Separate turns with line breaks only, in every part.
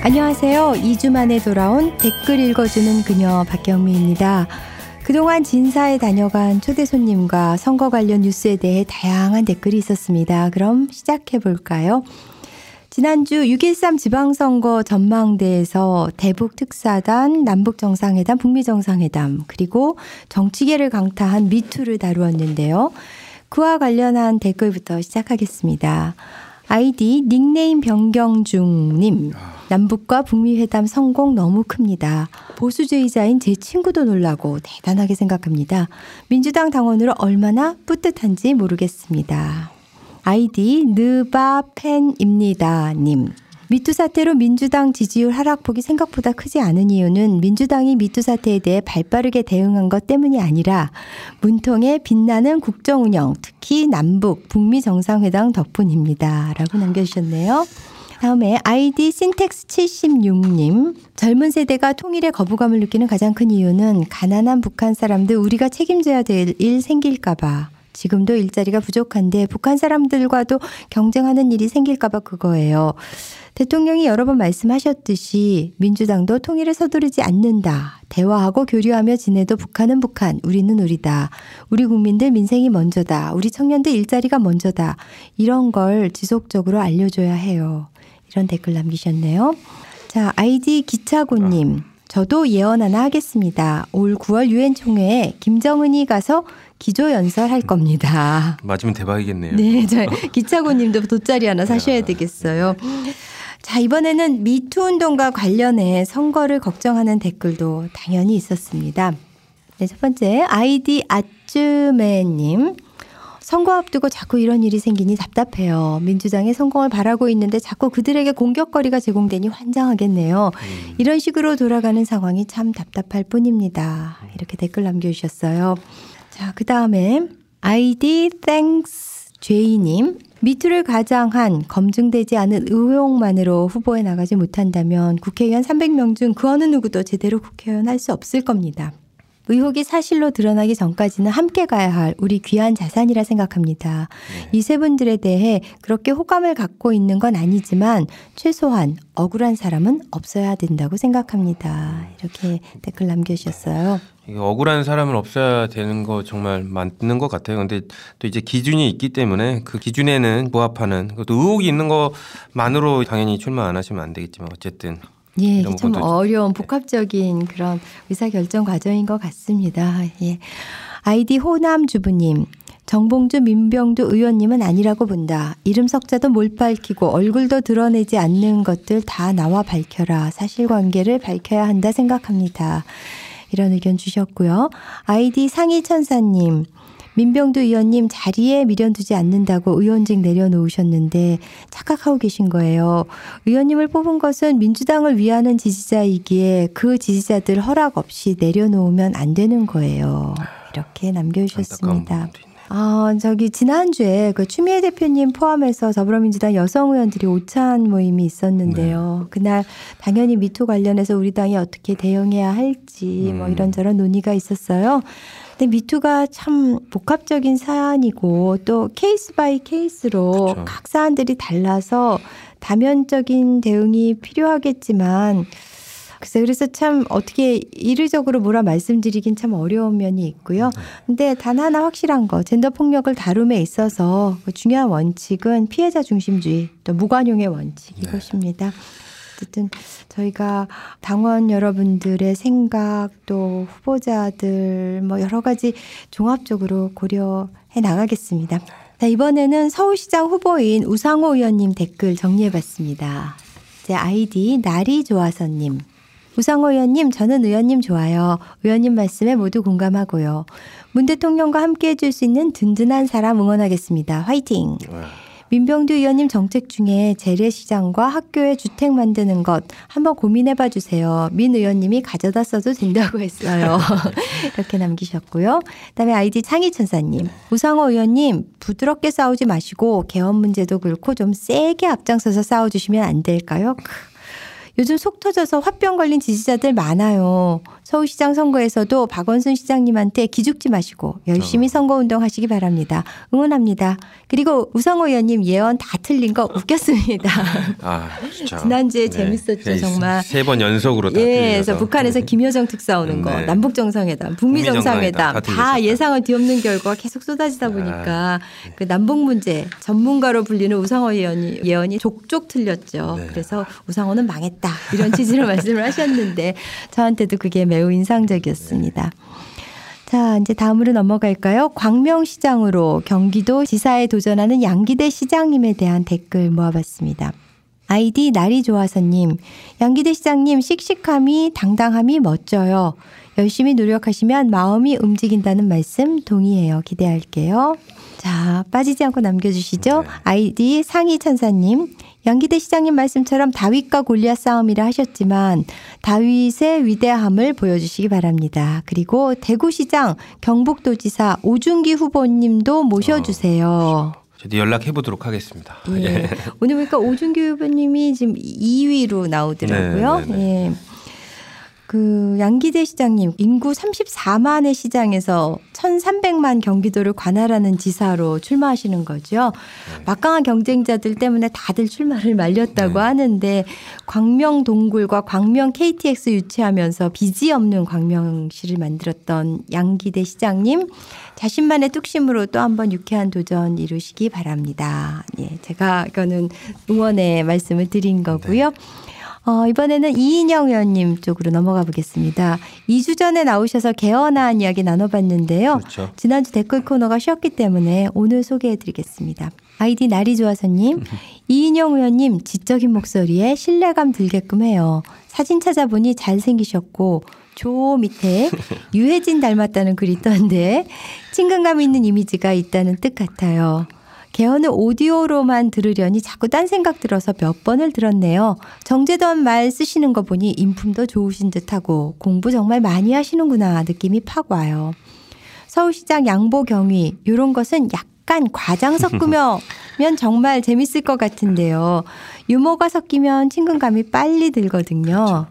안녕하세요. 2주 만에 돌아온 댓글 읽어주는 그녀 박경미입니다. 그동안 진사에 다녀간 초대 손님과 선거 관련 뉴스에 대해 다양한 댓글이 있었습니다. 그럼 시작해 볼까요? 지난주 6.13 지방선거 전망대에서 대북 특사단, 남북 정상회담, 북미 정상회담, 그리고 정치계를 강타한 미투를 다루었는데요. 그와 관련한 댓글부터 시작하겠습니다. 아이디 닉네임 변경중님. 남북과 북미 회담 성공 너무 큽니다. 보수주의자인 제 친구도 놀라고 대단하게 생각합니다. 민주당 당원으로 얼마나 뿌듯한지 모르겠습니다. 아이디 느바팬입니다. 님. 미투 사태로 민주당 지지율 하락폭이 생각보다 크지 않은 이유는 민주당이 미투 사태에 대해 발빠르게 대응한 것 때문이 아니라 문통의 빛나는 국정 운영, 특히 남북, 북미 정상회담 덕분입니다. 라고 남겨주셨네요. 다음에 아이디 신텍스 76님. 젊은 세대가 통일의 거부감을 느끼는 가장 큰 이유는 가난한 북한 사람들 우리가 책임져야 될 일 생길까봐. 지금도 일자리가 부족한데 북한 사람들과도 경쟁하는 일이 생길까봐 그거예요. 대통령이 여러 번 말씀하셨듯이 민주당도 통일에 서두르지 않는다. 대화하고 교류하며 지내도 북한은 북한, 우리는 우리다. 우리 국민들 민생이 먼저다. 우리 청년들 일자리가 먼저다. 이런 걸 지속적으로 알려줘야 해요. 이런 댓글 남기셨네요. 자, 아이디 기차고님. 저도 예언 하나 하겠습니다. 올 9월 유엔 총회에 김정은이 가서 기조 연설할 겁니다.
맞으면 대박이겠네요.
네, 저 기차고님도 돗자리 하나 사셔야 되겠어요. 자, 이번에는 미투 운동과 관련해 선거를 걱정하는 댓글도 당연히 있었습니다. 네, 첫 번째 아이디 아쯔매님. 선거 앞두고 자꾸 이런 일이 생기니 답답해요. 민주당의 성공을 바라고 있는데 자꾸 그들에게 공격거리가 제공되니 환장하겠네요. 음. 이런 식으로 돌아가는 상황이 참 답답할 뿐입니다. 이렇게 댓글 남겨주셨어요. 자, 그 다음에 아이디 땡스 제이님. 미투를 가장한 검증되지 않은 의혹만으로 후보에 나가지 못한다면 국회의원 300명 중 그 어느 누구도 제대로 국회의원 할 수 없을 겁니다. 의혹이 사실로 드러나기 전까지는 함께 가야 할 우리 귀한 자산이라 생각합니다. 네. 이세 분들에 대해 그렇게 호감을 갖고 있는 건 아니지만 최소한 억울한 사람은 없어야 된다고 생각합니다. 이렇게 댓글 남겨주셨어요.
억울한 사람은 없어야 되는 거 정말 맞는 것 같아요. 근데 또 이제 기준이 있기 때문에 그 기준에는 부합하는 또 의혹이 있는 것만으로 당연히 출마 안 하시면 안 되겠지만 어쨌든
예, 참 어려운 복합적인 그런 의사 결정 과정인 것 같습니다. 예. 아이디 호남 주부님. 정봉주 민병두 의원님은 아니라고 본다. 이름 석자도 못 밝히고 얼굴도 드러내지 않는 것들 다 나와 밝혀라. 사실관계를 밝혀야 한다 생각합니다. 이런 의견 주셨고요. 아이디 상희천사님. 민병두 의원님 자리에 미련두지 않는다고 의원직 내려놓으셨는데 착각하고 계신 거예요. 의원님을 뽑은 것은 민주당을 위하는 지지자이기에 그 지지자들 허락 없이 내려놓으면 안 되는 거예요. 이렇게 남겨주셨습니다. 아, 저기 지난주에 그 추미애 대표님 포함해서 더불어민주당 여성 의원들이 오찬 모임이 있었는데요. 네. 그날 당연히 미투 관련해서 우리 당이 어떻게 대응해야 할지 뭐 음. 이런저런 논의가 있었어요. 근데 미투가 참 복합적인 사안이고 또 case by case로 그렇죠. 각 사안들이 달라서 다면적인 대응이 필요하겠지만 글쎄 그래서 참 어떻게 이르적으로 뭐라 말씀드리긴 참 어려운 면이 있고요. 네. 근데 단 하나 확실한 거 젠더 폭력을 다룸에 있어서 그 중요한 원칙은 피해자 중심주의 또 무관용의 원칙 이것입니다. 네. 어쨌든 저희가 당원 여러분들의 생각 또 후보자들 뭐 여러 가지 종합적으로 고려해 나가겠습니다. 자, 이번에는 서울시장 후보인 우상호 의원님 댓글 정리해 봤습니다. 제 아이디 날이 좋아서님. 우상호 의원님, 저는 의원님 좋아요. 의원님 말씀에 모두 공감하고요. 문 대통령과 함께 해줄 수 있는 든든한 사람 응원하겠습니다. 화이팅! 민병두 의원님 정책 중에 재래시장과 학교에 주택 만드는 것 한번 고민해 봐 주세요. 민 의원님이 가져다 써도 된다고 했어요. 이렇게 남기셨고요. 그다음에 아이디 창희천사님. 우상호 의원님 부드럽게 싸우지 마시고 개헌 문제도 그렇고 좀 세게 앞장서서 싸워주시면 안 될까요? 요즘 속 터져서 화병 걸린 지지자들 많아요. 서울시장 선거에서도 박원순 시장님한테 기죽지 마시고 열심히
어.
선거운동 하시기 바랍니다. 응원합니다. 그리고 우상호 의원님 예언 다 틀린 거 웃겼습니다.
아.
지난주에 재밌었죠, 정말.
세 번 연속으로 다
예,
틀려서.
그래서 북한에서 김여정 특사 오는 거,
네.
남북 정상회담, 북미
정상회담 다
다. 예상을 뒤엎는 결과가 계속 쏟아지다 보니까 그 남북 문제 전문가로 불리는 우상호 예언이 예언이 족족 틀렸죠.
네.
그래서 우상호는 망했다 이런 취지로 말씀을 하셨는데 저한테도 그게 매우 인상적이었습니다. 자, 이제 다음으로 넘어갈까요? 광명시장으로 경기도 지사에 도전하는 양기대 시장님에 대한 댓글 모아봤습니다. 아이디 날이 좋아서님, 양기대 시장님 씩씩함이 당당함이 멋져요. 열심히 노력하시면 마음이 움직인다는 말씀 동의해요. 기대할게요. 자, 빠지지 않고 남겨주시죠.
네.
아이디 상희 천사님, 양기대 시장님 말씀처럼 다윗과 골리앗 싸움이라 하셨지만 다윗의 위대함을 보여주시기 바랍니다. 그리고 대구시장 경북도지사 오준기 후보님도 모셔주세요.
저도 연락해 보도록 하겠습니다.
예. 오늘 보니까 오준규 후보님이 지금 2위로 나오더라고요.
네, 네, 네.
예. 그 양기대 시장님 인구 34만의 시장에서 1,300만 경기도를 관할하는 지사로 출마하시는 거죠.
네.
막강한 경쟁자들 때문에 다들 출마를 말렸다고
네.
하는데 광명 동굴과 광명 KTX 유치하면서 빚이 없는 광명시를 만들었던 양기대 시장님 자신만의 뚝심으로 또 한번 유쾌한 도전 이루시기 바랍니다. 예, 제가 이거는 응원의 말씀을 드린 거고요. 어, 이번에는 이인영 의원님 쪽으로 넘어가 보겠습니다. 2주 전에 나오셔서 개헌안 이야기 나눠봤는데요.
그렇죠.
지난주 댓글 코너가 쉬었기 때문에 오늘 소개해 드리겠습니다. 아이디 날이 좋아서님, 이인영 의원님 지적인 목소리에 신뢰감 들게끔 해요. 사진 찾아보니 잘생기셨고, 조 밑에 유해진 닮았다는 글이 있던데, 친근감 있는 이미지가 있다는 뜻 같아요. 개헌을 오디오로만 들으려니 자꾸 딴 생각 들어서 몇 번을 들었네요. 정제던 말 쓰시는 거 보니 인품도 좋으신 듯하고 공부 정말 많이 하시는구나 느낌이 팍 와요. 서울시장 양보 경위 이런 것은 약간 과장 섞으면 정말 재밌을 것 같은데요. 유머가 섞이면 친근감이 빨리 들거든요.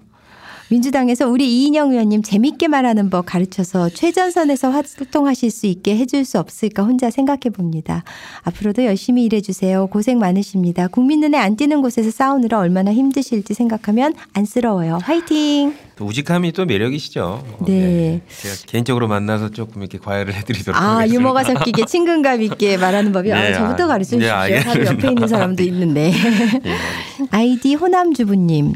민주당에서 우리 이인영 의원님 재밌게 말하는 법 가르쳐서 최전선에서 활동하실 수 있게 해줄 수 없을까 혼자 생각해 봅니다. 앞으로도 열심히 일해 주세요. 고생 많으십니다. 국민 눈에 안 띄는 곳에서 싸우느라 얼마나 힘드실지 생각하면 안쓰러워요. 화이팅!
또 우직함이 또 매력이시죠. 어,
네.
제가 개인적으로 만나서 조금 이렇게 과외를 해드리도록
아,
하겠습니다.
유머가 섞이게 친근감 있게 말하는 법이 아,
네,
저부터
아,
가르쳐
네,
주십시오. 바로 옆에 있는 사람도 있는데.
예, 알겠습니다.
아이디 호남주부님.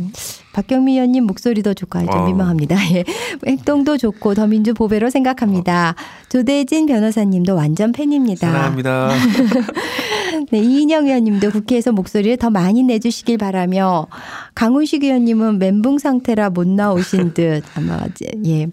박경미 의원님 목소리도 좋고 좀
어.
민망합니다. 예. 행동도 좋고 더민주 보배로 생각합니다. 조대진 변호사님도 완전 팬입니다.
사랑합니다.
네, 이인영 의원님도 국회에서 목소리를 더 많이 내주시길 바라며 강훈식 의원님은 멘붕 상태라 못 나오신 듯 아마 이제 예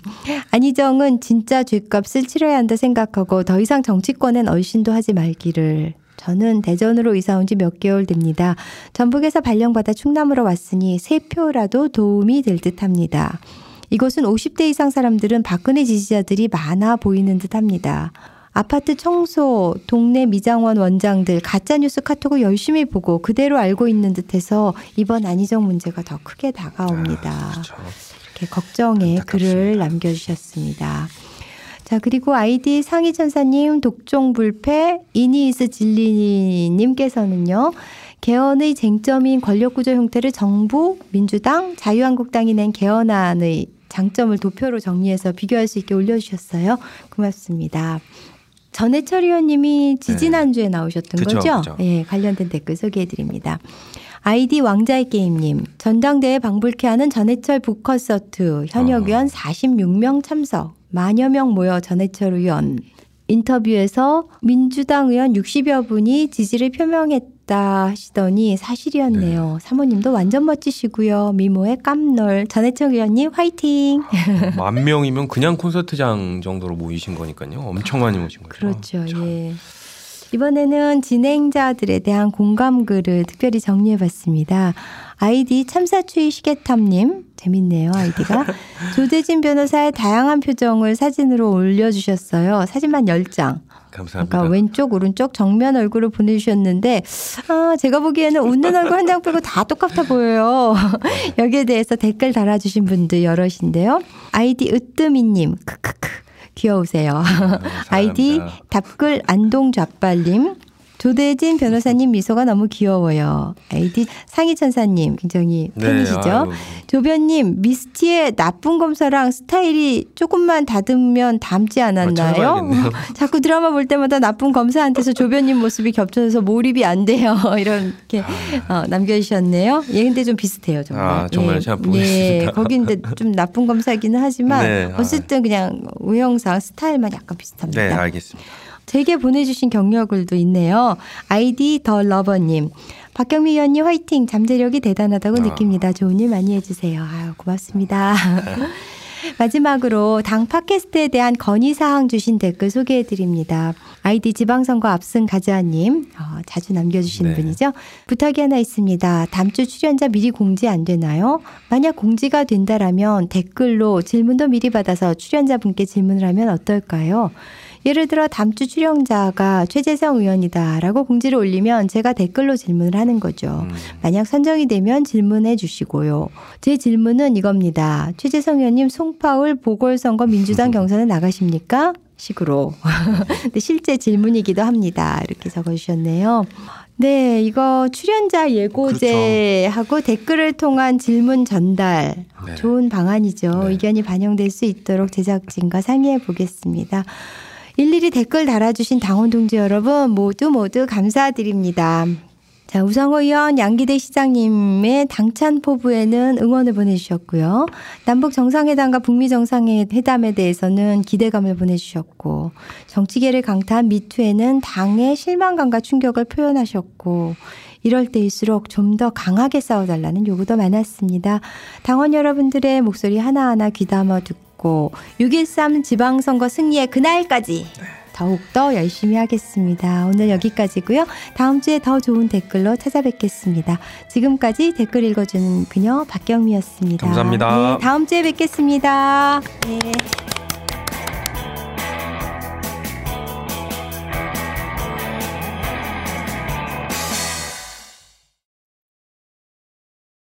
안희정은 진짜 죗값을 치러야 한다 생각하고 더 이상 정치권엔 얼씬도 하지 말기를 저는 대전으로 이사 온 지 몇 개월 됩니다. 전북에서 발령받아 충남으로 왔으니 세 표라도 도움이 될 듯 합니다. 이곳은 50대 이상 사람들은 박근혜 지지자들이 많아 보이는 듯 합니다. 아파트 청소, 동네 미장원 원장들 가짜뉴스 카톡을 열심히 보고 그대로 알고 있는 듯해서 이번 안희정 문제가 더 크게 다가옵니다.
그렇죠.
이렇게 걱정의
안타깝습니다.
글을 남겨주셨습니다. 자 그리고 아이디 상희천사님 독종불패 이니스 진리님께서는요. 개헌의 쟁점인 권력구조 형태를 정부, 민주당, 자유한국당이 낸 개헌안의 장점을 도표로 정리해서 비교할 수 있게 올려주셨어요. 고맙습니다. 전해철 의원님이 지지난주에 나오셨던
네. 그쵸,
거죠?
그쵸.
예, 관련된 댓글 소개해드립니다. 아이디 왕자의 게임님 전당대회 방불케 하는 전해철 북콘서트 현역
어.
의원 46명 참석 만여 명 모여 전해철 의원 인터뷰에서 민주당 의원 60여 분이 지지를 표명했다 하시더니 사실이었네요. 사모님도 완전 멋지시고요. 미모의 깜놀 전해철 의원님 화이팅.
만 명이면 그냥 콘서트장 정도로 모이신 거니까요. 엄청 많이 모신 거죠.
그렇죠.
참.
예. 이번에는 진행자들에 대한 공감글을 특별히 정리해봤습니다. 아이디 참사추위 시계탑님 재밌네요 아이디가 조대진 변호사의 다양한 표정을 사진으로 올려주셨어요. 사진만 10장.
감사합니다.
아까 왼쪽 오른쪽 정면 얼굴을 보내주셨는데 아 제가 보기에는 웃는 얼굴 한 장 빼고 다 똑같아 보여요. 여기에 대해서 댓글 달아주신 분들 여럿인데요. 아이디 으뜸이님 크크크 귀여우세요. 아이디
사랑합니다.
답글 안동좌빨님 조대진 변호사님 미소가 너무 귀여워요. 아이디 상희천사님 굉장히
네,
팬이시죠.
아유,
조변님 미스티의 나쁜 검사랑 스타일이 조금만 다듬면 닮지 않았나요?
찾아봐야겠네요.
자꾸 드라마 볼 때마다 나쁜 검사한테서 조변님 모습이 겹쳐져서 몰입이 안 돼요. 이렇게 어, 남겨주셨네요. 예, 근데 좀 비슷해요, 정말.
아, 정말
예,
제가 보겠습니다.
예, 거기 근데 좀 나쁜 검사기는 하지만
네, 아.
어쨌든 그냥 외형상 스타일만 약간 비슷합니다.
네, 알겠습니다.
되게 보내주신 격려글도 있네요. 아이디 더 러버님. 박경미 의원님 화이팅! 잠재력이 대단하다고
아.
느낍니다. 좋은 일 많이 해주세요. 아유, 고맙습니다. 마지막으로 당 팟캐스트에 대한 건의사항 주신 댓글 소개해 드립니다. 아이디 지방선거 압승 가자님, 어, 자주 남겨주시는
네.
분이죠. 부탁이 하나 있습니다. 다음 주 출연자 미리 공지 안 되나요? 만약 공지가 된다라면 댓글로 질문도 미리 받아서 출연자분께 질문을 하면 어떨까요? 예를 들어 다음 주 출연자가 최재성 의원이다라고 공지를 올리면 제가 댓글로 질문을 하는 거죠.
음.
만약 선정이 되면 질문해 주시고요. 제 질문은 이겁니다. 최재성 의원님 송파울 보궐선거 민주당 경선에 나가십니까? 식으로. 근데 실제 질문이기도 합니다. 이렇게 적어 주셨네요. 네, 이거 출연자 예고제하고 댓글을 통한 질문 전달.
네.
좋은 방안이죠.
네.
의견이 반영될 수 있도록 제작진과 상의해 보겠습니다. 일일이 댓글 달아주신 당원 동지 여러분 모두 모두 감사드립니다. 자, 우상호 의원, 양기대 시장님의 당찬 포부에는 응원을 보내주셨고요. 남북 정상회담과 북미 정상회담에 대해서는 기대감을 보내주셨고, 정치계를 강타한 미투에는 당의 실망감과 충격을 표현하셨고, 이럴 때일수록 좀 더 강하게 싸워달라는 요구도 많았습니다. 당원 여러분들의 목소리 하나하나 귀담아 듣고, 6.13 지방선거 승리의 그날까지 더욱더 열심히 하겠습니다. 오늘 여기까지고요. 다음 주에 더 좋은 댓글로 찾아뵙겠습니다. 지금까지 댓글 읽어주는 그녀 박경미였습니다.
감사합니다.
네, 다음 주에 뵙겠습니다. 네.